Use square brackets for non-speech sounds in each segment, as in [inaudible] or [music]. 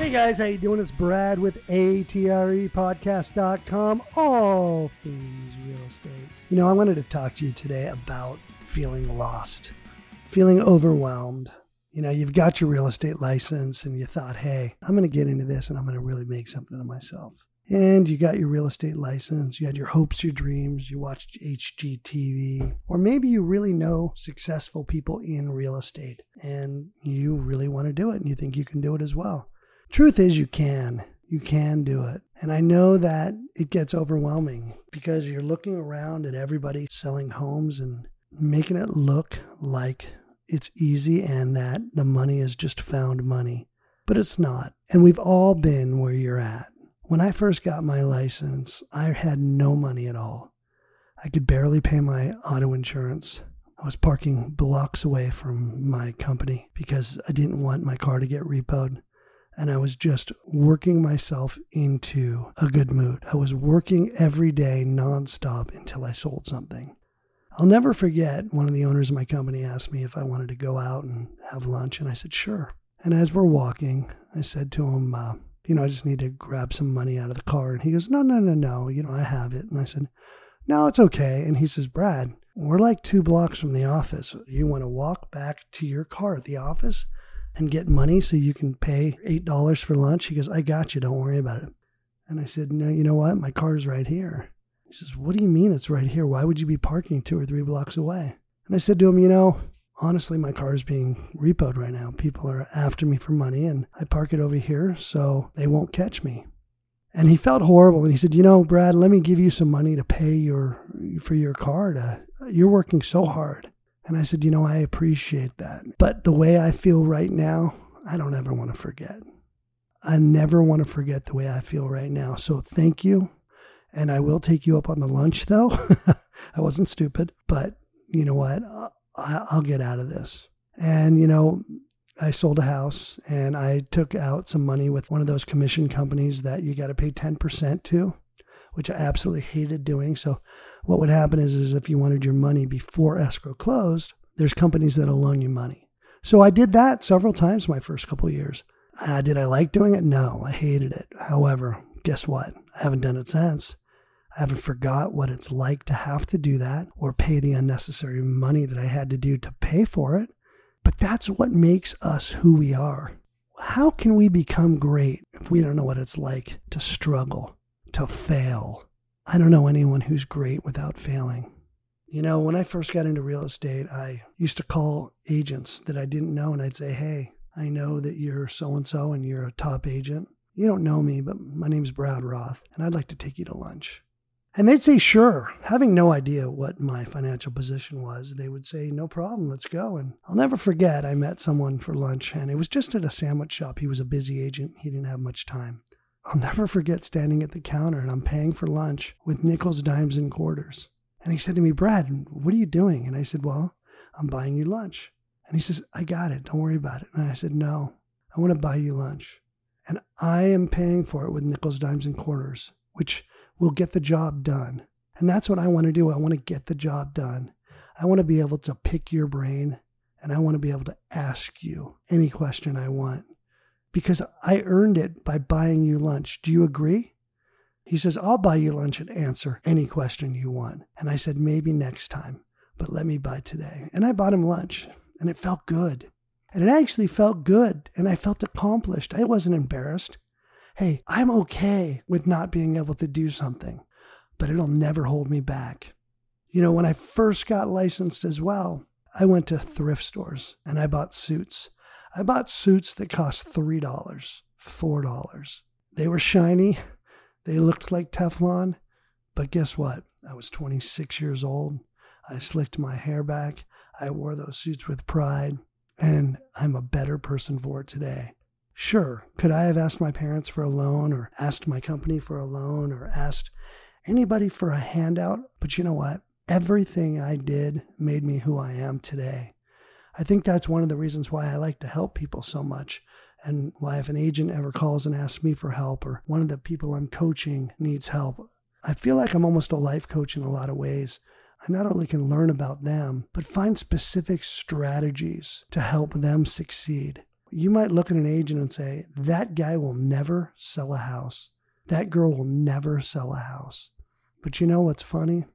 Hey guys, how you doing? It's Brad with ATREpodcast.com, all things real estate. You know, I wanted to talk to you today about feeling lost, feeling overwhelmed. You know, you've got your real estate license and you thought, hey, I'm going to get into this and I'm going to really make something of myself. And you got your real estate license, you had your hopes, your dreams, you watched HGTV, or maybe you really know successful people in real estate and you really want to do it and you think you can do it as well. Truth is, you can. You can do it. And I know that it gets overwhelming because you're looking around at everybody selling homes and making it look like it's easy and that the money is just found money. But it's not. And we've all been where you're at. When I first got my license, I had no money at all. I could barely pay my auto insurance. I was parking blocks away from my company because I didn't want my car to get repoed. And I was just working myself into a good mood. I was working every day nonstop until I sold something. I'll never forget one of the owners of my company asked me if I wanted to go out and have lunch, and I said, sure. And as we're walking, I said to him, uh, you know, I just need to grab some money out of the car. And he goes, no, no, no, no, you know, I have it. And I said, no, it's okay. And he says, Brad, we're like two blocks from the office. You want to walk back to your car at the office and get money so you can pay $8 for lunch? He goes, I got you. Don't worry about it. And I said, no, you know what? My car's right here. He says, what do you mean it's right here? Why would you be parking two or three blocks away? And I said to him, you know, honestly, my car is being repoed right now. People are after me for money, and I park it over here so they won't catch me. And he felt horrible, and he said, "You know, Brad, let me give you some money to pay your for your car. To, you're working so hard." And I said, "You know, I appreciate that, but the way I feel right now, I don't ever want to forget. I never want to forget the way I feel right now. So thank you." And I will take you up on the lunch, though. [laughs] I wasn't stupid, but you know what? I'll get out of this. And, you know, I sold a house and I took out some money with one of those commission companies that you got to pay 10% to, which I absolutely hated doing. So, what would happen is, is if you wanted your money before escrow closed, there's companies that'll loan you money. So, I did that several times my first couple of years. Uh, did I like doing it? No, I hated it. However, guess what? I haven't done it since. I haven't forgot what it's like to have to do that or pay the unnecessary money that I had to do to pay for it. But that's what makes us who we are. How can we become great if we don't know what it's like to struggle, to fail? I don't know anyone who's great without failing. You know, when I first got into real estate, I used to call agents that I didn't know and I'd say, Hey, I know that you're so and so and you're a top agent. You don't know me, but my name's Brad Roth and I'd like to take you to lunch. And they'd say, sure, having no idea what my financial position was. They would say, no problem, let's go. And I'll never forget, I met someone for lunch, and it was just at a sandwich shop. He was a busy agent, he didn't have much time. I'll never forget standing at the counter and I'm paying for lunch with nickels, dimes, and quarters. And he said to me, Brad, what are you doing? And I said, Well, I'm buying you lunch. And he says, I got it. Don't worry about it. And I said, No, I want to buy you lunch. And I am paying for it with nickels, dimes, and quarters, which will get the job done. And that's what I want to do. I want to get the job done. I want to be able to pick your brain and I want to be able to ask you any question I want because I earned it by buying you lunch. Do you agree? He says, I'll buy you lunch and answer any question you want. And I said, maybe next time, but let me buy today. And I bought him lunch and it felt good. And it actually felt good and I felt accomplished. I wasn't embarrassed hey, I'm okay with not being able to do something, but it'll never hold me back. You know, when I first got licensed as well, I went to thrift stores and I bought suits. I bought suits that cost $3, $4. They were shiny, [laughs] they looked like Teflon, but guess what? I was 26 years old. I slicked my hair back. I wore those suits with pride, and I'm a better person for it today. Sure, could I have asked my parents for a loan or asked my company for a loan or asked anybody for a handout? But you know what? Everything I did made me who I am today. I think that's one of the reasons why I like to help people so much and why if an agent ever calls and asks me for help or one of the people I'm coaching needs help, I feel like I'm almost a life coach in a lot of ways. I not only can learn about them, but find specific strategies to help them succeed You might look at an agent and say, that guy will never sell a house. That girl will never sell a house. But you know what's funny?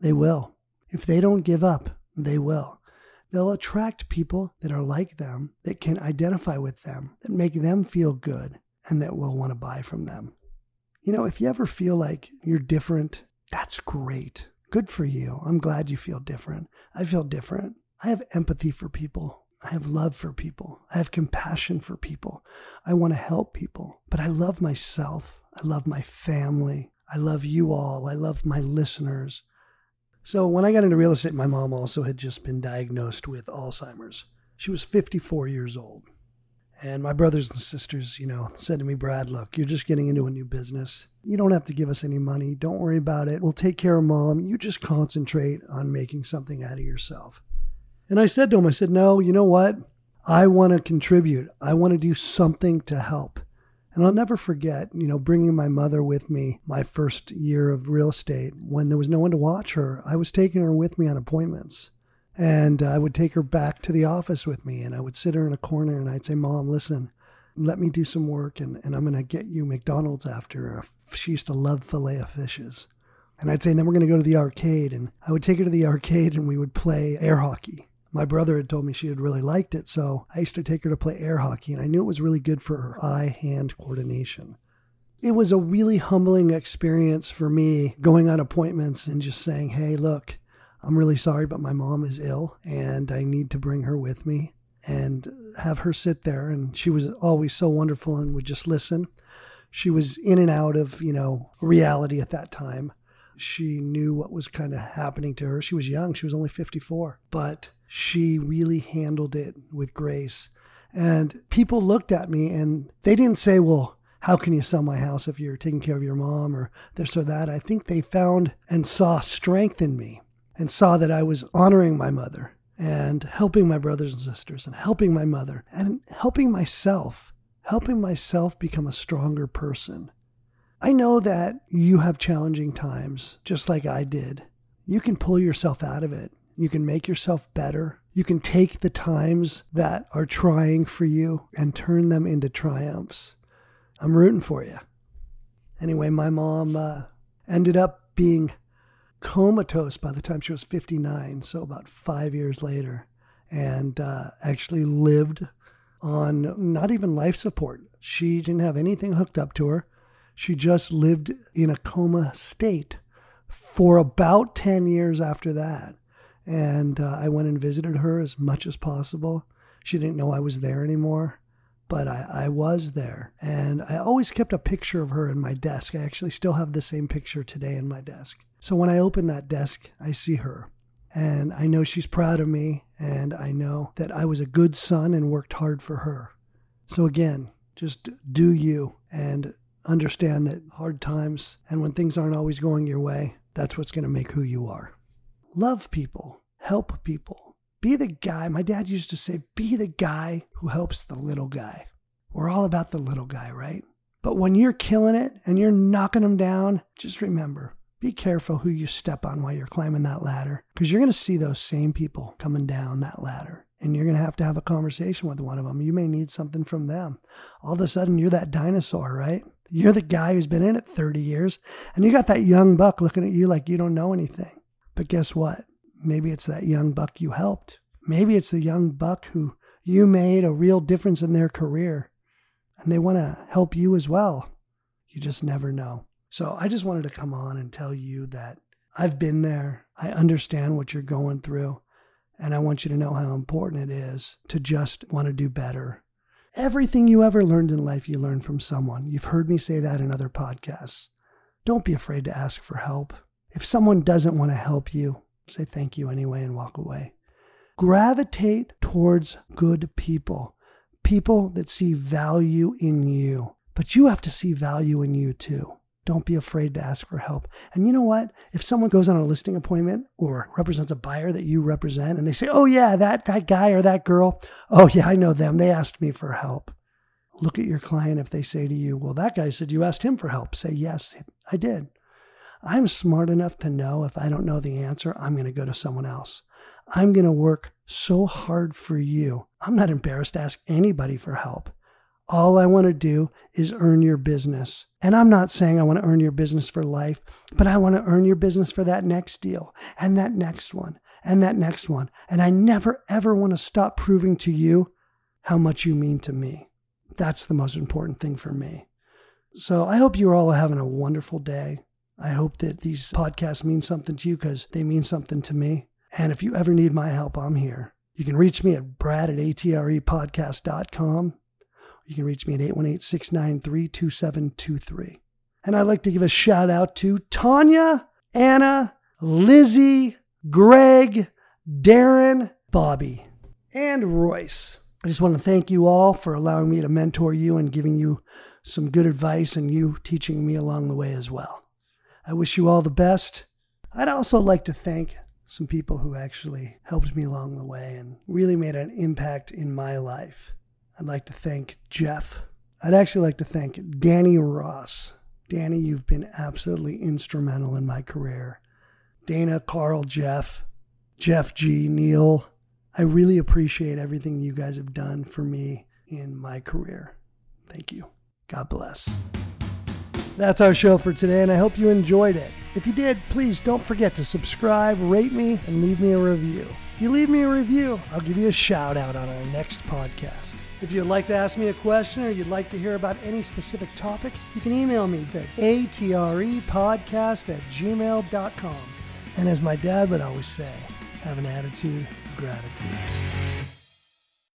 They will. If they don't give up, they will. They'll attract people that are like them, that can identify with them, that make them feel good, and that will want to buy from them. You know, if you ever feel like you're different, that's great. Good for you. I'm glad you feel different. I feel different. I have empathy for people. I have love for people. I have compassion for people. I want to help people, but I love myself. I love my family. I love you all. I love my listeners. So, when I got into real estate, my mom also had just been diagnosed with Alzheimer's. She was 54 years old. And my brothers and sisters, you know, said to me, Brad, look, you're just getting into a new business. You don't have to give us any money. Don't worry about it. We'll take care of mom. You just concentrate on making something out of yourself. And I said to him, I said, no, you know what? I want to contribute. I want to do something to help. And I'll never forget, you know, bringing my mother with me my first year of real estate when there was no one to watch her. I was taking her with me on appointments. And I would take her back to the office with me and I would sit her in a corner and I'd say, Mom, listen, let me do some work and, and I'm going to get you McDonald's after. She used to love filet of fishes. And I'd say, and then we're going to go to the arcade. And I would take her to the arcade and we would play air hockey. My brother had told me she had really liked it, so I used to take her to play air hockey, and I knew it was really good for her eye hand coordination. It was a really humbling experience for me going on appointments and just saying, hey, look, I'm really sorry, but my mom is ill and I need to bring her with me and have her sit there. And she was always so wonderful and would just listen. She was in and out of, you know, reality at that time. She knew what was kind of happening to her. She was young, she was only 54, but she really handled it with grace. And people looked at me and they didn't say, well, how can you sell my house if you're taking care of your mom or this or that? I think they found and saw strength in me and saw that I was honoring my mother and helping my brothers and sisters and helping my mother and helping myself, helping myself become a stronger person. I know that you have challenging times, just like I did. You can pull yourself out of it. You can make yourself better. You can take the times that are trying for you and turn them into triumphs. I'm rooting for you. Anyway, my mom uh, ended up being comatose by the time she was 59, so about five years later, and uh, actually lived on not even life support. She didn't have anything hooked up to her. She just lived in a coma state for about 10 years after that. And uh, I went and visited her as much as possible. She didn't know I was there anymore, but I, I was there. And I always kept a picture of her in my desk. I actually still have the same picture today in my desk. So when I open that desk, I see her. And I know she's proud of me, and I know that I was a good son and worked hard for her. So again, just do you and understand that hard times and when things aren't always going your way, that's what's going to make who you are. Love people, help people. Be the guy. My dad used to say, be the guy who helps the little guy. We're all about the little guy, right? But when you're killing it and you're knocking them down, just remember be careful who you step on while you're climbing that ladder because you're going to see those same people coming down that ladder and you're going to have to have a conversation with one of them. You may need something from them. All of a sudden, you're that dinosaur, right? You're the guy who's been in it 30 years and you got that young buck looking at you like you don't know anything. But guess what? Maybe it's that young buck you helped. Maybe it's the young buck who you made a real difference in their career and they want to help you as well. You just never know. So I just wanted to come on and tell you that I've been there. I understand what you're going through. And I want you to know how important it is to just want to do better. Everything you ever learned in life, you learned from someone. You've heard me say that in other podcasts. Don't be afraid to ask for help. If someone doesn't want to help you, say thank you anyway and walk away. Gravitate towards good people, people that see value in you. But you have to see value in you too. Don't be afraid to ask for help. And you know what? If someone goes on a listing appointment or represents a buyer that you represent and they say, oh, yeah, that, that guy or that girl, oh, yeah, I know them. They asked me for help. Look at your client if they say to you, well, that guy said you asked him for help. Say, yes, I did. I'm smart enough to know if I don't know the answer, I'm going to go to someone else. I'm going to work so hard for you. I'm not embarrassed to ask anybody for help. All I want to do is earn your business. And I'm not saying I want to earn your business for life, but I want to earn your business for that next deal and that next one and that next one. And I never, ever want to stop proving to you how much you mean to me. That's the most important thing for me. So I hope you're all having a wonderful day. I hope that these podcasts mean something to you because they mean something to me. And if you ever need my help, I'm here. You can reach me at brad at atrepodcast.com. You can reach me at 818 693 2723. And I'd like to give a shout out to Tanya, Anna, Lizzie, Greg, Darren, Bobby, and Royce. I just want to thank you all for allowing me to mentor you and giving you some good advice and you teaching me along the way as well. I wish you all the best. I'd also like to thank some people who actually helped me along the way and really made an impact in my life. I'd like to thank Jeff. I'd actually like to thank Danny Ross. Danny, you've been absolutely instrumental in my career. Dana, Carl, Jeff, Jeff G, Neil. I really appreciate everything you guys have done for me in my career. Thank you. God bless. That's our show for today, and I hope you enjoyed it. If you did, please don't forget to subscribe, rate me, and leave me a review. If you leave me a review, I'll give you a shout out on our next podcast. If you'd like to ask me a question or you'd like to hear about any specific topic, you can email me at atrepodcast at gmail.com. And as my dad would always say, have an attitude of gratitude.